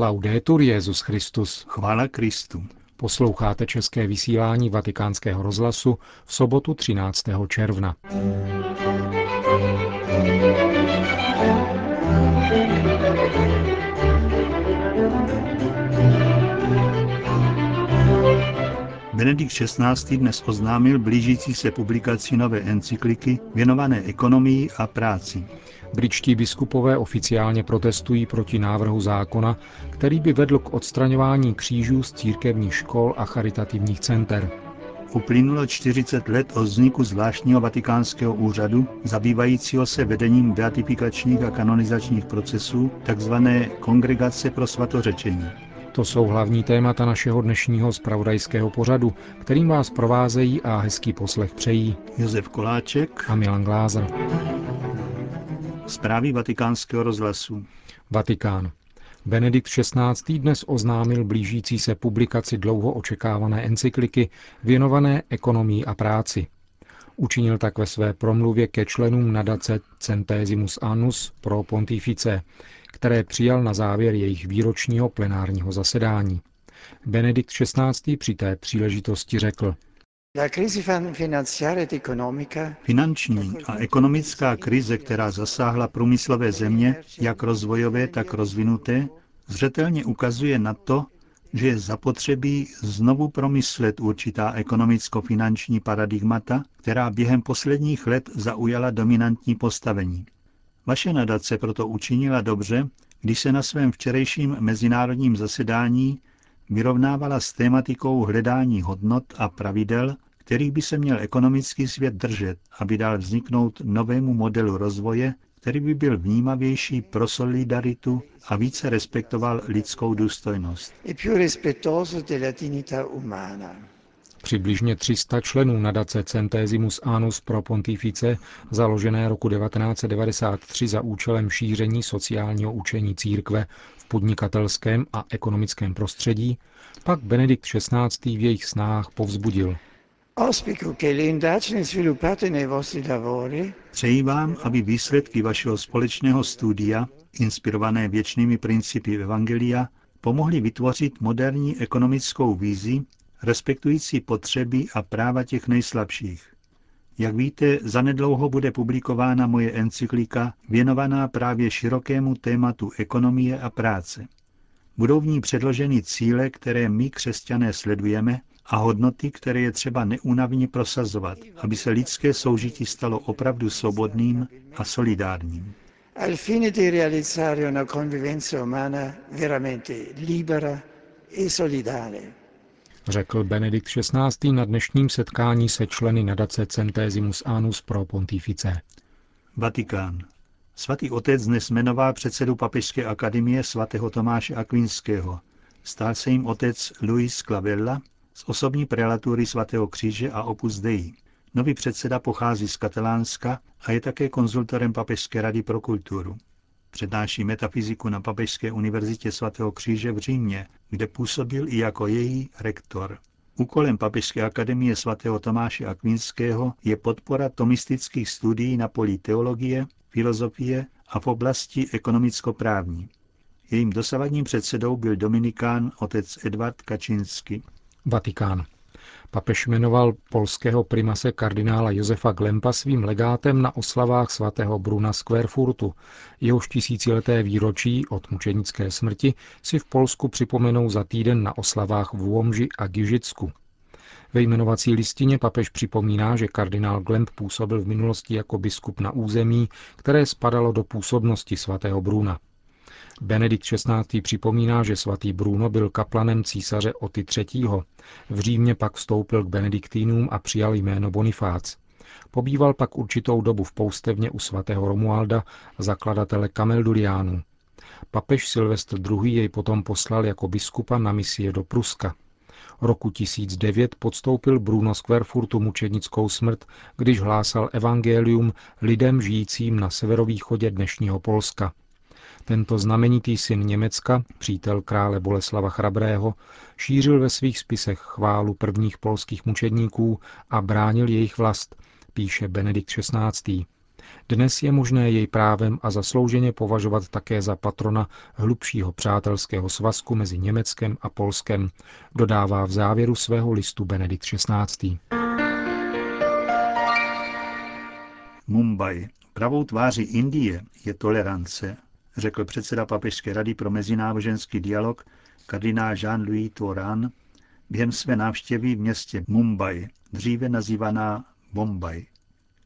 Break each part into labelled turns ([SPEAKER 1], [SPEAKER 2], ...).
[SPEAKER 1] Laudetur Jezus Christus.
[SPEAKER 2] Chvála Kristu.
[SPEAKER 1] Posloucháte české vysílání Vatikánského rozhlasu v sobotu 13. června.
[SPEAKER 2] Benedikt XVI. dnes oznámil blížící se publikaci nové encykliky věnované ekonomii a práci.
[SPEAKER 1] Britští biskupové oficiálně protestují proti návrhu zákona, který by vedl k odstraňování křížů z církevních škol a charitativních center.
[SPEAKER 2] Uplynulo 40 let od vzniku zvláštního vatikánského úřadu, zabývajícího se vedením beatifikačních a kanonizačních procesů, takzvané Kongregace pro svatořečení.
[SPEAKER 1] To jsou hlavní témata našeho dnešního spravodajského pořadu, kterým vás provázejí a hezký poslech přejí
[SPEAKER 2] Josef Koláček
[SPEAKER 1] a Milan Glázer.
[SPEAKER 2] Zprávy vatikánského rozhlasu.
[SPEAKER 1] Vatikán. Benedikt XVI. dnes oznámil blížící se publikaci dlouho očekávané encykliky věnované ekonomii a práci. Učinil tak ve své promluvě ke členům nadace Centesimus Annus pro Pontifice, které přijal na závěr jejich výročního plenárního zasedání. Benedikt XVI. při té příležitosti řekl,
[SPEAKER 2] Finanční a ekonomická krize, která zasáhla průmyslové země, jak rozvojové, tak rozvinuté, zřetelně ukazuje na to, že je zapotřebí znovu promyslet určitá ekonomicko-finanční paradigmata, která během posledních let zaujala dominantní postavení. Vaše nadace proto učinila dobře, když se na svém včerejším mezinárodním zasedání vyrovnávala s tématikou hledání hodnot a pravidel, kterých by se měl ekonomický svět držet, aby dal vzniknout novému modelu rozvoje, který by byl vnímavější pro solidaritu a více respektoval lidskou důstojnost.
[SPEAKER 1] Přibližně 300 členů nadace Centesimus Annus pro Pontifice, založené roku 1993 za účelem šíření sociálního učení církve v podnikatelském a ekonomickém prostředí, pak Benedikt XVI. v jejich snách povzbudil.
[SPEAKER 2] Přeji vám, aby výsledky vašeho společného studia, inspirované věčnými principy Evangelia, pomohly vytvořit moderní ekonomickou vízi, respektující potřeby a práva těch nejslabších. Jak víte, zanedlouho bude publikována moje encyklika věnovaná právě širokému tématu ekonomie a práce. Budou v ní předloženy cíle, které my, křesťané, sledujeme a hodnoty, které je třeba neúnavně prosazovat, aby se lidské soužití stalo opravdu svobodným a solidárním. Al fine di realizzare una convivenza umana veramente libera
[SPEAKER 1] e solidale. Řekl Benedikt XVI. na dnešním setkání se členy nadace Centesimus Annus pro Pontifice.
[SPEAKER 2] Vatikán. Svatý otec dnes jmenoval předsedu Papežské akademie svatého Tomáše Akvinského. Stál se jim otec Luis Clavella, z osobní prelatury svatého kříže a Opus Dei. Nový předseda pochází z Katalánska a je také konzultorem Papežské rady pro kulturu. Přednáší metafyziku na Papežské univerzitě svatého kříže v Římě, kde působil i jako její rektor. Úkolem Papežské akademie svatého Tomáše Akvinského je podpora tomistických studií na poli teologie, filozofie a v oblasti ekonomicko-právní. Jejím dosavadním předsedou byl dominikán otec Edvard Kačinsky.
[SPEAKER 1] Vatikán. Papež jmenoval polského primase kardinála Josefa Glempa svým legátem na oslavách svatého Bruna z Querfurtu. Jehož tisícileté výročí od mučenické smrti si v Polsku připomenou za týden na oslavách v Łomži a Gižicku. Ve jmenovací listině papež připomíná, že kardinál Glemp působil v minulosti jako biskup na území, které spadalo do působnosti svatého Bruna. Benedikt XVI. připomíná, že svatý Bruno byl kaplanem císaře Oty III. V Římě pak vstoupil k benediktínům a přijal jméno Bonifác. Pobýval pak určitou dobu v poustevně u svatého Romualda, zakladatele Kamelduriánů. Papež Silvestr II. jej potom poslal jako biskupa na misie do Pruska. Roku 1009 podstoupil Bruno z Querfurtu mučednickou smrt, když hlásal evangelium lidem žijícím na severovýchodě dnešního Polska. Tento znamenitý syn Německa, přítel krále Boleslava Chrabrého, šířil ve svých spisech chválu prvních polských mučedníků a bránil jejich vlast, píše Benedikt XVI. Dnes je možné jej právem a zaslouženě považovat také za patrona hlubšího přátelského svazku mezi Německem a Polskem, dodává v závěru svého listu Benedikt XVI.
[SPEAKER 2] Mumbai. Pravou tváří Indie je tolerance, řekl předseda Papežské rady pro mezináboženský dialog kardinál Jean-Louis Toran během své návštěvy v městě Mumbai, dříve nazývaná Bombay.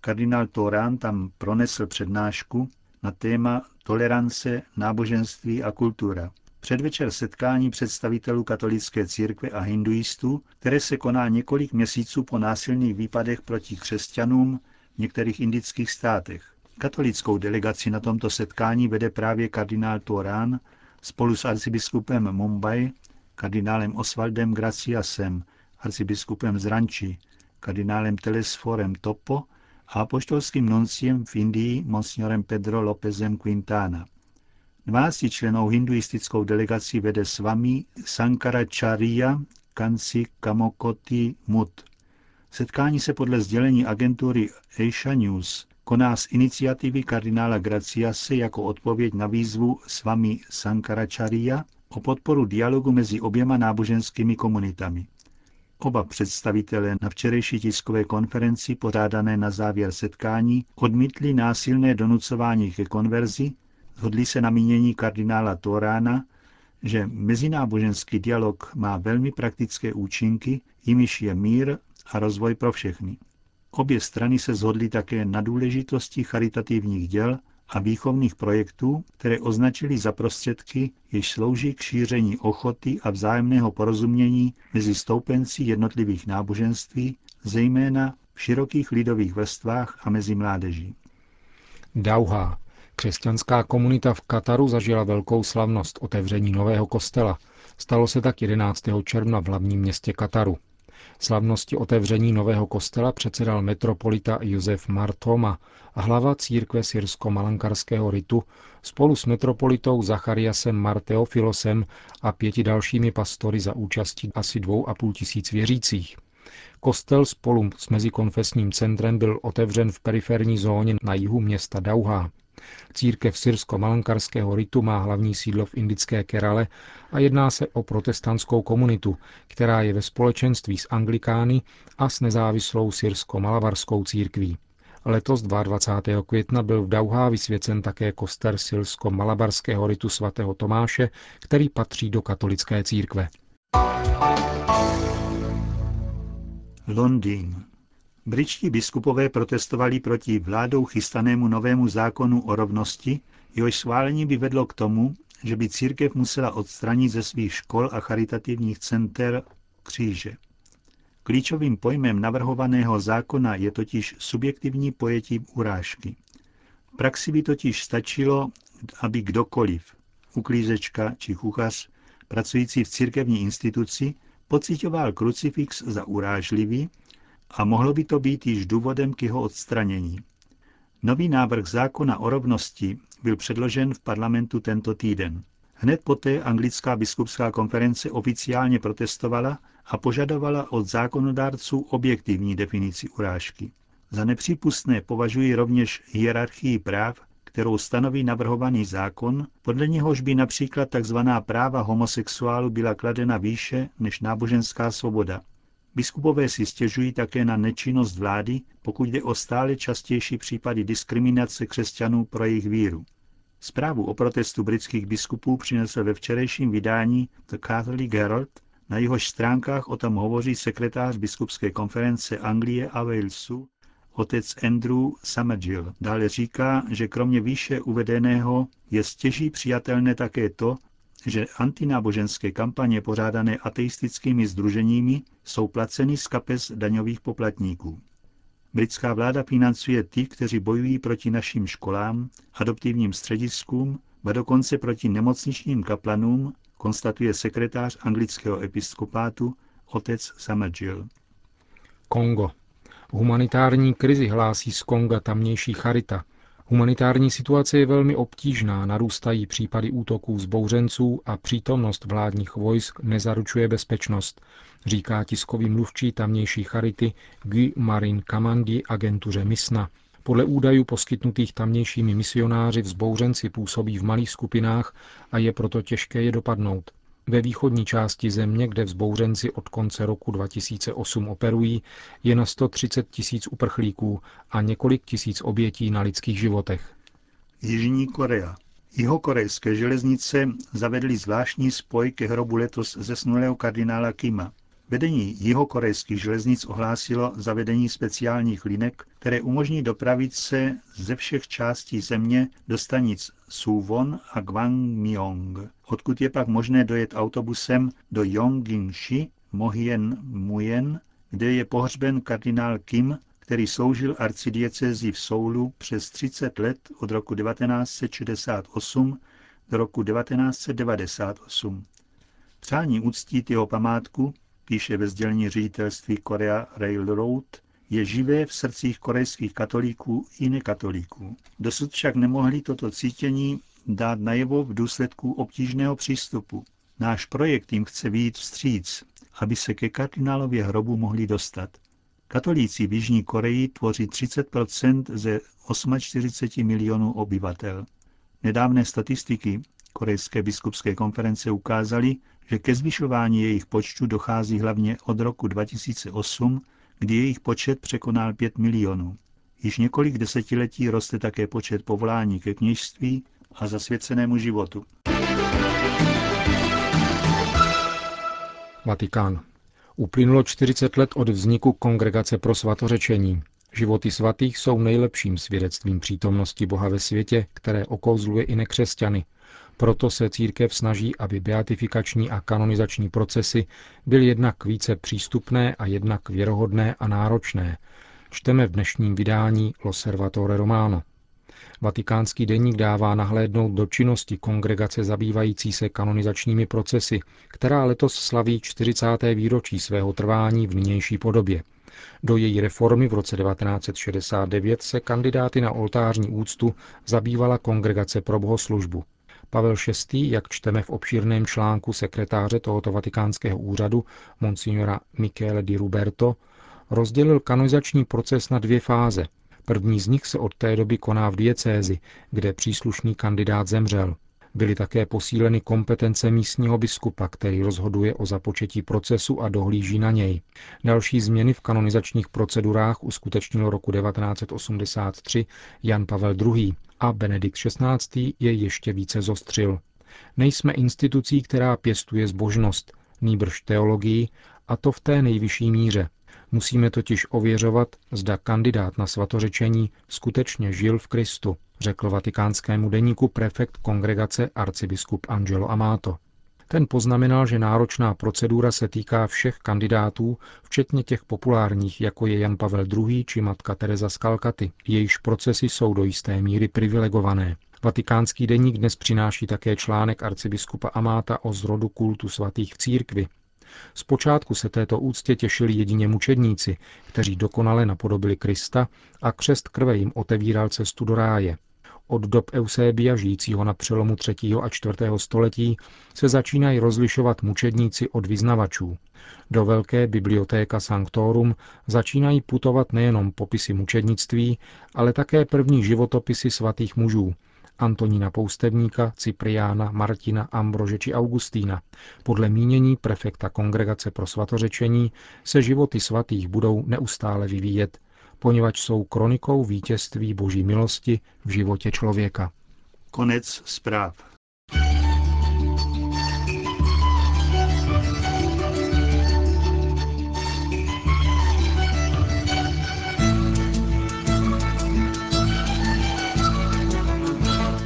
[SPEAKER 2] Kardinál Toran tam pronesl přednášku na téma tolerance, náboženství a kultura. Předvečer setkání představitelů katolické církve a hinduistů, které se koná několik měsíců po násilných výpadech proti křesťanům v některých indických státech. Katolickou delegaci na tomto setkání vede právě kardinál Torán spolu s arcibiskupem Mumbai, kardinálem Osvaldem Graciasem, arcibiskupem z Ranči, kardinálem Telesforem Topo a apoštolským nunciem v Indii monsignorem Pedro Lópezem Quintana. 12 členou hinduistickou delegaci vede s vámi Sankaracharya Kansi Kamokoti Mut. Setkání se podle sdělení agentury Asia News koná z iniciativy kardinála Graciase jako odpověď na výzvu s vámi Sankaracharya o podporu dialogu mezi oběma náboženskými komunitami. Oba představitelé na včerejší tiskové konferenci pořádané na závěr setkání odmítli násilné donucování ke konverzi, zhodli se na mínění kardinála Torána, že mezináboženský dialog má velmi praktické účinky, jimiž je mír a rozvoj pro všechny. Obě strany se zhodly také na důležitosti charitativních děl a výchovných projektů, které označili za prostředky, jež slouží k šíření ochoty a vzájemného porozumění mezi stoupenci jednotlivých náboženství, zejména v širokých lidových vrstvách a mezi mládeží.
[SPEAKER 1] Dauha. Křesťanská komunita v Kataru zažila velkou slavnost otevření nového kostela. Stalo se tak 11. června v hlavním městě Kataru. Slavnosti otevření nového kostela předsedal metropolita Josef Martoma a hlava církve syrsko-malankarského ritu spolu s metropolitou Zachariasem Marteofilosem a pěti dalšími pastory za účastí asi dvou a půl tisíc věřících. Kostel spolu s mezikonfesním centrem byl otevřen v periferní zóně na jihu města Dauha. Církev syrsko-malankarského ritu má hlavní sídlo v indické Kerale a jedná se o protestantskou komunitu, která je ve společenství s anglikány a s nezávislou syrsko-malabarskou církví. Letos 22. května byl v Dauhá vysvěcen také koster syrsko-malabarského ritu svatého Tomáše, který patří do katolické církve.
[SPEAKER 2] Londýn. Britští biskupové protestovali proti vládou chystanému novému zákonu o rovnosti, jehož schválení by vedlo k tomu, že by církev musela odstranit ze svých škol a charitativních center kříže. Klíčovým pojmem navrhovaného zákona je totiž subjektivní pojetí urážky. V praxi by totiž stačilo, aby kdokoliv, uklízečka či kuchař, pracující v církevní instituci, pocitoval krucifix za urážlivý a mohlo by to být již důvodem k jeho odstranění. Nový návrh zákona o rovnosti byl předložen v parlamentu tento týden. Hned poté anglická biskupská konference oficiálně protestovala a požadovala od zákonodárců objektivní definici urážky. Za nepřípustné považuji rovněž hierarchii práv, kterou stanoví navrhovaný zákon, podle něhož by například tzv. práva homosexuálu byla kladena výše než náboženská svoboda. Biskupové si stěžují také na nečinnost vlády, pokud jde o stále častější případy diskriminace křesťanů pro jejich víru. Zprávu o protestu britských biskupů přinesl ve včerejším vydání The Catholic Herald, na jehož stránkách o tom hovoří sekretář biskupské konference Anglie a Walesu, otec Andrew Summergill. Dále říká, že kromě výše uvedeného je stěží přijatelné také to, že antináboženské kampaně pořádané ateistickými združeními jsou placeny z kapes daňových poplatníků. Britská vláda financuje ty, kteří bojují proti našim školám, adoptivním střediskům, a dokonce proti nemocničním kaplanům, konstatuje sekretář anglického episkopátu otec Summergill.
[SPEAKER 1] Kongo. Humanitární krizi hlásí z Konga tamnější charita, Humanitární situace je velmi obtížná, narůstají případy útoků zbouřenců a přítomnost vládních vojsk nezaručuje bezpečnost, říká tiskový mluvčí tamnější charity Guy Marin Kamandi agentuře Misna. Podle údajů poskytnutých tamnějšími misionáři vzbouřenci působí v malých skupinách a je proto těžké je dopadnout. Ve východní části země, kde vzbouřenci od konce roku 2008 operují, je na 130 tisíc uprchlíků a několik tisíc obětí na lidských životech.
[SPEAKER 2] Jižní Korea. Jihokorejské železnice zavedly zvláštní spoj ke hrobu letos zesnulého kardinála Kima. Vedení jihokorejských železnic ohlásilo zavedení speciálních linek, které umožní dopravit se ze všech částí země do stanic Suwon a Gwangmyeong, odkud je pak možné dojet autobusem do Yongingshi, Mohien Muyen, kde je pohřben kardinál Kim, který sloužil arcidiecezi v Soulu přes 30 let od roku 1968 do roku 1998. Přání uctít jeho památku píše ve sdělení ředitelství Korea Railroad, je živé v srdcích korejských katolíků i nekatolíků. Dosud však nemohli toto cítění dát najevo v důsledku obtížného přístupu. Náš projekt jim chce výjít vstříc, aby se ke kardinálově hrobu mohli dostat. Katolíci v Jižní Koreji tvoří 30% ze 48 milionů obyvatel. Nedávné statistiky Korejské biskupské konference ukázaly, že ke zvyšování jejich počtu dochází hlavně od roku 2008, kdy jejich počet překonal 5 milionů. Již několik desetiletí roste také počet povolání ke kněžství a zasvěcenému životu.
[SPEAKER 1] Vatikán. Uplynulo 40 let od vzniku Kongregace pro svatořečení. Životy svatých jsou nejlepším svědectvím přítomnosti Boha ve světě, které okouzluje i nekřesťany, proto se církev snaží, aby beatifikační a kanonizační procesy byly jednak více přístupné a jednak věrohodné a náročné. Čteme v dnešním vydání L'Osservatore Romano. Vatikánský deník dává nahlédnout do činnosti kongregace zabývající se kanonizačními procesy, která letos slaví 40. výročí svého trvání v nynější podobě. Do její reformy v roce 1969 se kandidáty na oltářní úctu zabývala Kongregace pro bohoslužbu. Pavel VI., jak čteme v obšírném článku sekretáře tohoto vatikánského úřadu, monsignora Michele di Ruberto, rozdělil kanonizační proces na dvě fáze. První z nich se od té doby koná v diecézi, kde příslušný kandidát zemřel. Byly také posíleny kompetence místního biskupa, který rozhoduje o započetí procesu a dohlíží na něj. Další změny v kanonizačních procedurách uskutečnil roku 1983 Jan Pavel II. a Benedikt XVI. je ještě více zostřil. Nejsme institucí, která pěstuje zbožnost, nýbrž teologii, a to v té nejvyšší míře. Musíme totiž ověřovat, zda kandidát na svatořečení skutečně žil v Kristu, řekl vatikánskému deníku prefekt kongregace arcibiskup Angelo Amato. Ten poznamenal, že náročná procedura se týká všech kandidátů, včetně těch populárních, jako je Jan Pavel II. či matka Teresa z Kalkaty. Jejichž procesy jsou do jisté míry privilegované. Vatikánský deník dnes přináší také článek arcibiskupa Amáta o zrodu kultu svatých v církvi, Zpočátku se této úctě těšili jedině mučedníci, kteří dokonale napodobili Krista a křest krve jim otevíral cestu do ráje. Od dob Eusébia, žijícího na přelomu 3. a 4. století, se začínají rozlišovat mučedníci od vyznavačů. Do velké bibliotéka Sanctorum začínají putovat nejenom popisy mučednictví, ale také první životopisy svatých mužů, Antonína Poustevníka, Cypriána, Martina, Ambrože či Augustína. Podle mínění prefekta Kongregace pro svatořečení se životy svatých budou neustále vyvíjet, poněvadž jsou kronikou vítězství boží milosti v životě člověka.
[SPEAKER 2] Konec zpráv.